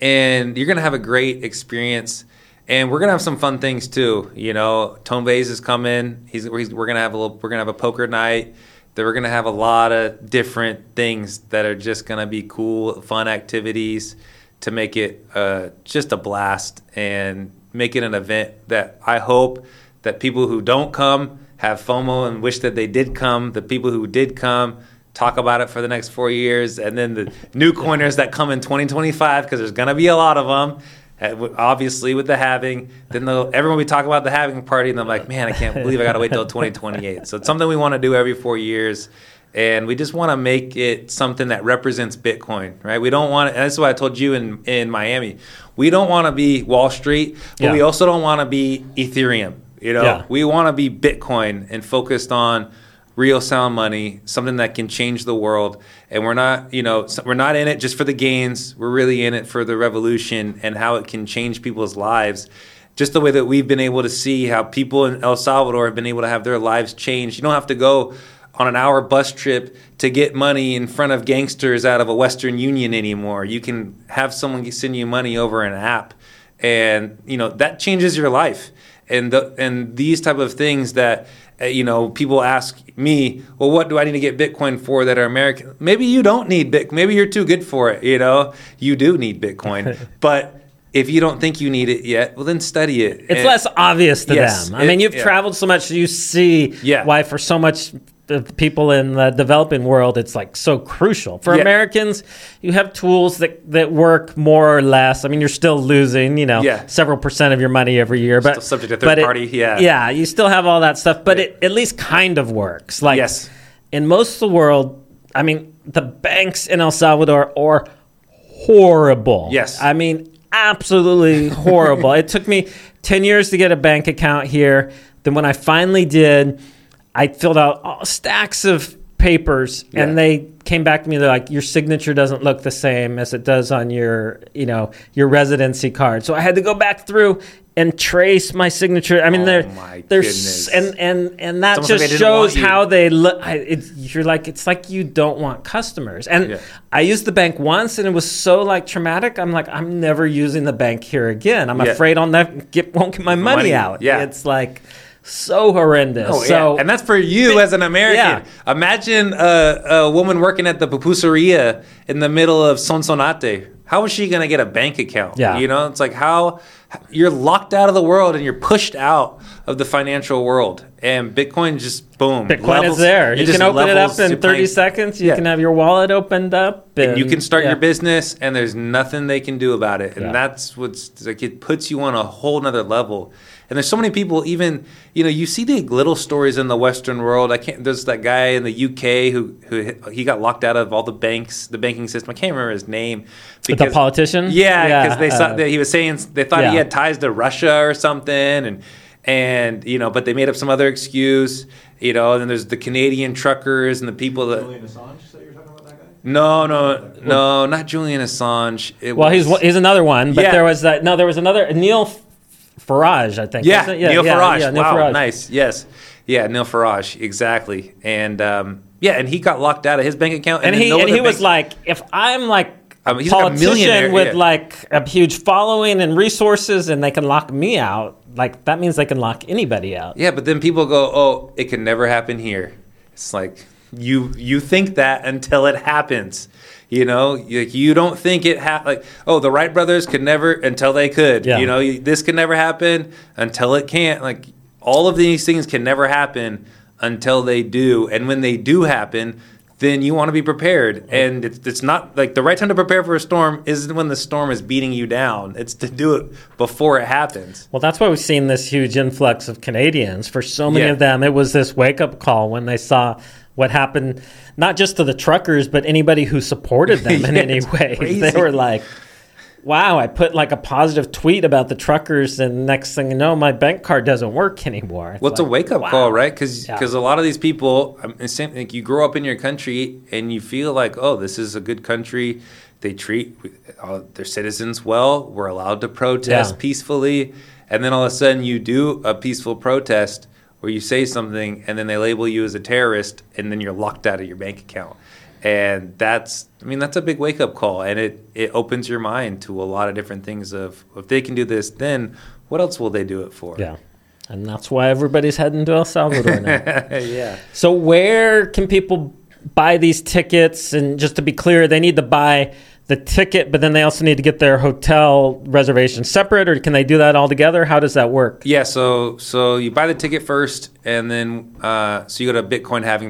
and you're gonna have a great experience. And we're gonna have some fun things too. You know, Tone Vays is coming. He's, he's we're gonna have a little. We're gonna have a poker night. That we're gonna have a lot of different things that are just gonna be cool, fun activities to make it uh, just a blast and make it an event that I hope that people who don't come have FOMO and wish that they did come. The people who did come talk about it for the next four years, and then the new coiners that come in 2025 because there's gonna be a lot of them. Uh, Obviously, with the having, then they'll, everyone we talk about the having party, and they're like, "Man, I can't believe I got to wait till 2028." So it's something we want to do every four years, and we just want to make it something that represents Bitcoin, right? We don't want, and that's what I told you in in Miami. We don't want to be Wall Street, but Yeah. we also don't want to be Ethereum. You know, Yeah. we want to be Bitcoin and focused on real sound money, something that can change the world. And we're not, you know, we're not in it just for the gains. We're really in it for the revolution and how it can change people's lives. Just the way that we've been able to see how people in El Salvador have been able to have their lives changed. You don't have to go on an hour bus trip to get money in front of gangsters out of a Western Union anymore. You can have someone send you money over an app, and you know that changes your life. And the, and these type of things that uh, you know people ask me, well, what do I need to get Bitcoin for that are American? Maybe you don't need Bitcoin. Maybe you're too good for it. You know, you do need Bitcoin, but if you don't think you need it yet, well, then study it. It's And- less obvious to Yes, them. I it- mean, you've yeah. traveled so much, you see Yeah. why for so much the people in the developing world, it's like so crucial. For Yeah. Americans, you have tools that, that work more or less. I mean, you're still losing, you know, Yeah. several percent of your money every year, but Still subject to third but it- party, yeah. yeah, you still have all that stuff, but Yeah. it at least kind of works. Like Yes. in most of the world, I mean, the banks in El Salvador are horrible. Yes. I mean, absolutely horrible. it took me 10 years to get a bank account here. Then when I finally did, I filled out all stacks of papers Yeah. and they came back to me they're like your signature doesn't look the same as it does on your you know your residency card. So i had to go back through and trace my signature. I mean Oh they're they're s- and and and that just they didn't want shows how they look. I, you're like it's like you don't want customers. And Yeah. i used the bank once and it was so like traumatic. I'm like i'm never using the bank here again. I'm Yeah. afraid i'll never get won't get my money, Money, out. Yeah. it's like so horrendous Oh, so. And that's for you as an American. Yeah. Imagine a, a woman working at the pupuseria in the middle of Sonsonate. How is she going to get a bank account? Yeah. You know, it's like how you're locked out of the world and you're pushed out of the financial world. And Bitcoin just, boom. Bitcoin levels- is there. You can open it up in 30 playing- seconds. You Yeah. can have your wallet opened up. And, and you can start yeah. your business and there's nothing they can do about it and Yeah. that's what's like it puts you on a whole nother level and there's so many people even you know you see the little stories in the western world i can't there's that guy in the uk who who he got locked out of all the banks the banking system i can't remember his name the politician? yeah Yeah, because they saw uh, that he was saying they thought he had ties to russia or something and and you know but they made up some other excuse you know and then there's the canadian truckers and the people that Julian Assange that you're talking about that guy? no, no, no, not Julian Assange. It Well, he's was- he's another one, but Yeah. there was that. No, there was another Neil Farage, I think. yeah, wasn't it? Neil Farage. yeah, Neil wow, Farage. nice. Yes, yeah, Neil Farage, exactly. And um, yeah, and he got locked out of his bank account, And then he no and other he was like, if I'm like I a he's like a politician millionaire, with yeah. like a huge following and resources, and they can lock me out, like that means they can lock anybody out. yeah, but then people go, oh, it can never happen here. It's like you you think that until it happens. You know, you, you don't think it ha- like oh the Wright brothers could never until they could. Yeah. You know, you- this can never happen until it can't. Like all of these things can never happen until they do, and when they do happen, then you want to be prepared. And it's, it's not like the right time to prepare for a storm isn't when the storm is beating you down. It's to do it before it happens. Well, that's why we've seen this huge influx of Canadians. For so many Yeah. of them, it was this wake up call when they saw what happened, not just to the truckers, but anybody who supported them in any way. crazy. They were like, wow, I put like a positive tweet about the truckers, and next thing you know, my bank card doesn't work anymore. It's Well, it's a wake up wow. call, right? Because Yeah. a lot of these people, same, like you grow up in your country and you feel like, oh, this is a good country. They treat uh, their citizens well. We're allowed to protest Yeah. peacefully, and then all of a sudden you do a peaceful protest where you say something, and then they label you as a terrorist, and then you're locked out of your bank account. And that's, I mean, that's a big wake up call, and it it opens your mind to a lot of different things. Of if they can do this, then what else will they do it for? Yeah. And that's why everybody's heading to El Salvador now. yeah. So where can people buy these tickets? And just to be clear, they need to buy the ticket, but then they also need to get their hotel reservation separate, or can they do that all together? How does that work? Yeah, so so you buy the ticket first, and then uh, so you go to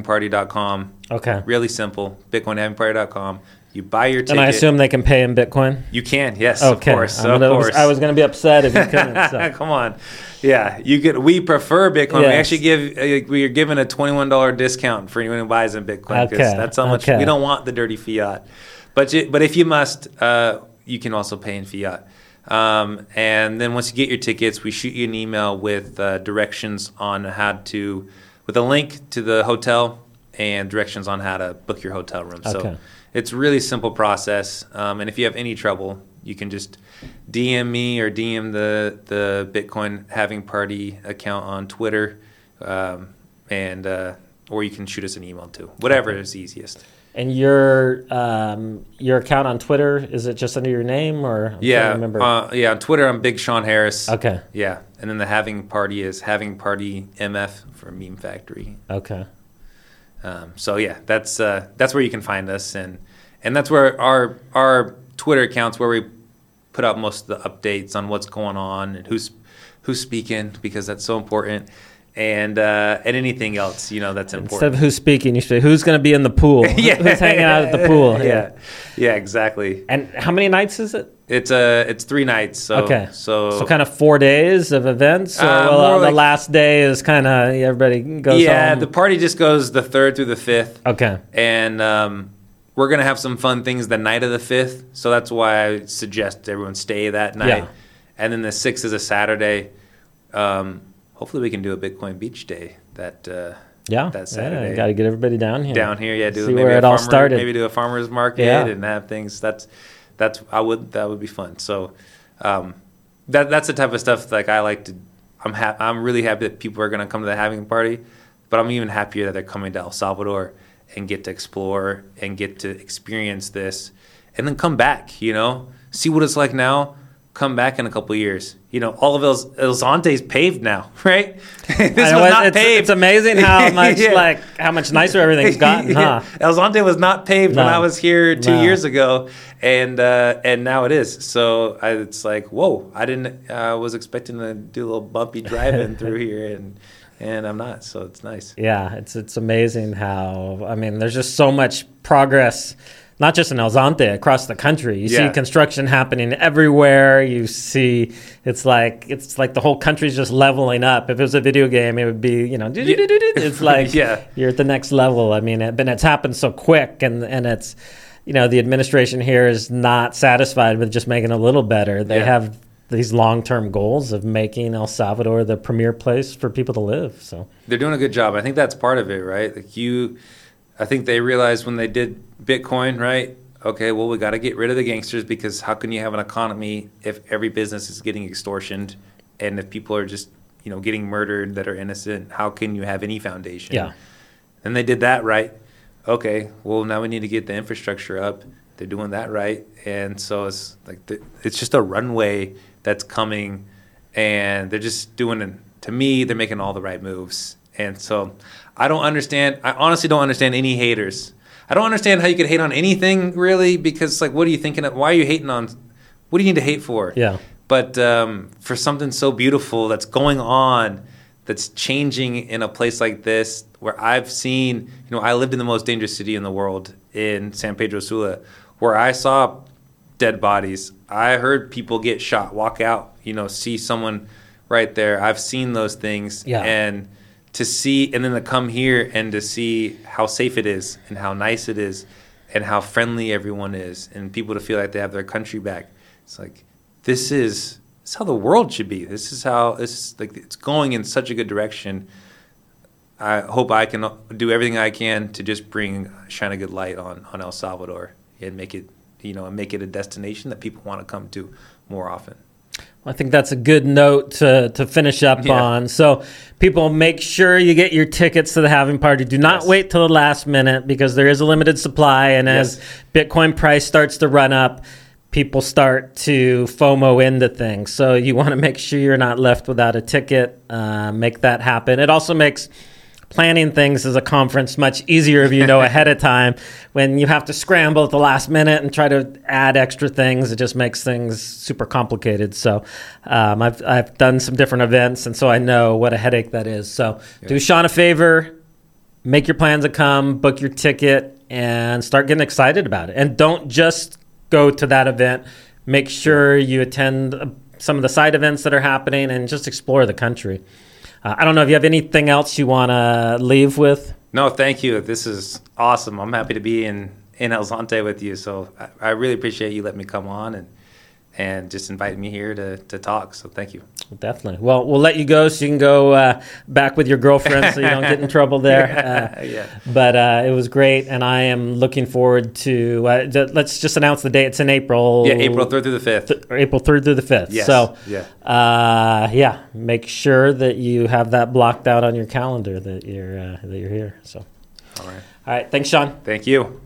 bitcoinhavingparty.com. Okay. Really simple, bitcoinhavingparty.com. You buy your ticket. And I assume they can pay in Bitcoin. you can. Yes, Okay. of course, I'm of course. I was going to be upset if you couldn't. So. Come on, yeah. You get. We prefer Bitcoin. We actually give. Uh, we are giving a twenty-one dollar discount for anyone who buys in Bitcoin because Okay, that's how much okay. we don't want the dirty fiat. But you, but if you must, uh, you can also pay in fiat. Um, and then once you get your tickets, we shoot you an email with uh, directions on how to, with a link to the hotel and directions on how to book your hotel room. Okay. So it's a really simple process. Um, and if you have any trouble, you can just DM me or DM the the Bitcoin Having Party account on Twitter, um, and uh, or you can shoot us an email too. Whatever is easiest. And your um, your account on Twitter is it just under your name or I'm Yeah, remember? uh, yeah. On Twitter, I'm Big Sean Harris. okay, Yeah, and then the Having Party is Having Party MF for Meme Factory. okay, Um, so yeah, that's uh, that's where you can find us, and and that's where our our Twitter accounts where we put out most of the updates on what's going on and who's who's speaking because that's so important. And uh, and anything else you know that's Instead important. of who's speaking, you say who's going to be in the pool. yeah, Who's hanging out at the pool. yeah, yeah, exactly. And how many nights is it? It's uh, it's three nights. So okay. so so kind of four days of events. Or, Uh, well, more the last day is kind of everybody goes yeah, home. the party just goes the third through the fifth. okay. and um, we're gonna have some fun things the night of the fifth. So that's why I suggest everyone stay that night. Yeah. And then the sixth is a Saturday. Um, hopefully, we can do a Bitcoin Beach Day that uh, Yeah. that Saturday. Got to get everybody down here. down here. Yeah, do See maybe where a it all started. Maybe do a farmers market Yeah. and have things. That's that's I would that would be fun. So um, that that's the type of stuff like I like to. I'm ha- I'm really happy that people are going to come to the having party, but I'm even happier that they're coming to El Salvador and get to explore and get to experience this, and then come back. You know, see what it's like now. Come back in a couple years. You know, all of El, El Zonte's paved now, right? this was not it's, paved. it's amazing how much Yeah. like how much nicer everything's gotten, huh? El Zonte was not paved when I was here two No. years ago, and uh, and now it is. So I, it's like, whoa! I didn't. I was expecting to do a little bumpy driving through here, and and I'm not. So it's nice. Yeah, it's it's amazing how I mean, there's just so much progress, not just in El Zonte, across the country. You Yeah. see construction happening everywhere. You see, it's like it's like the whole country's just leveling up. If it was a video game, it would be you know, it's like Yeah. you're at the next level. I mean, it, but it's happened so quick, and and it's you know the administration here is not satisfied with just making it a little better. They Yeah. have these long-term goals of making El Salvador the premier place for people to live. So. They're doing a good job. I think that's part of it, right? Like you, I think they realized when they did Bitcoin, right? Okay, well, we got to get rid of the gangsters because how can you have an economy if every business is getting extortioned and if people are just, you know, getting murdered that are innocent? How can you have any foundation? Yeah. And they did that right. Okay, well, now we need to get the infrastructure up. They're doing that right. And so it's like, the, it's just a runway that's coming and they're just doing it. To me, they're making all the right moves. And so I don't understand. I honestly don't understand any haters. I don't understand how you could hate on anything really because, like, what are you thinking of? Why are you hating on? What do you need to hate for? Yeah. But um, for something so beautiful that's going on, that's changing in a place like this, where I've seen, you know, I lived in the most dangerous city in the world in San Pedro Sula, where I saw dead bodies. I heard people get shot, walk out, you know, see someone right there. I've seen those things. Yeah. And to see, and then to come here and to see how safe it is and how nice it is and how friendly everyone is and people to feel like they have their country back. It's like, this is, this is how the world should be. This is how, this is like, it's going in such a good direction. I hope I can do everything I can to just bring shine a good light on on El Salvador and make it you know and make it a destination that people want to come to more often. I think that's a good note to, to finish up Yeah. on. So, people, make sure you get your tickets to the having party. Do not Yes. wait till the last minute because there is a limited supply. And as Bitcoin price starts to run up, people start to FOMO into things. So, you want to make sure you're not left without a ticket. Uh, make that happen. It also makes planning things as a conference much easier if you know ahead of time. When you have to scramble at the last minute and try to add extra things it just makes things super complicated. So um, I've, I've done some different events and so i know what a headache that is. So do sean a favor make your plans to come book your ticket and start getting excited about it. And don't just go to that event. Make sure you attend uh, some of the side events that are happening and just explore the country uh, I don't know if you have anything else you want to leave with. No, thank you. This is awesome. I'm happy to be in in El Zonte with you. So I, I really appreciate you letting me come on and and just inviting me here to to talk. So thank you. Definitely. Well, we'll let you go so you can go uh, back with your girlfriend so you don't get in trouble there. Uh, yeah. But uh, it was great, and I am looking forward to. Uh, let's just announce the date. It's in April. Yeah, April third through the fifth. Th- April third through the fifth. Yes. So, Yeah. uh, yeah, make sure that you have that blocked out on your calendar that you're uh, that you're here. So, All right. all right. Thanks, Sean. Thank you.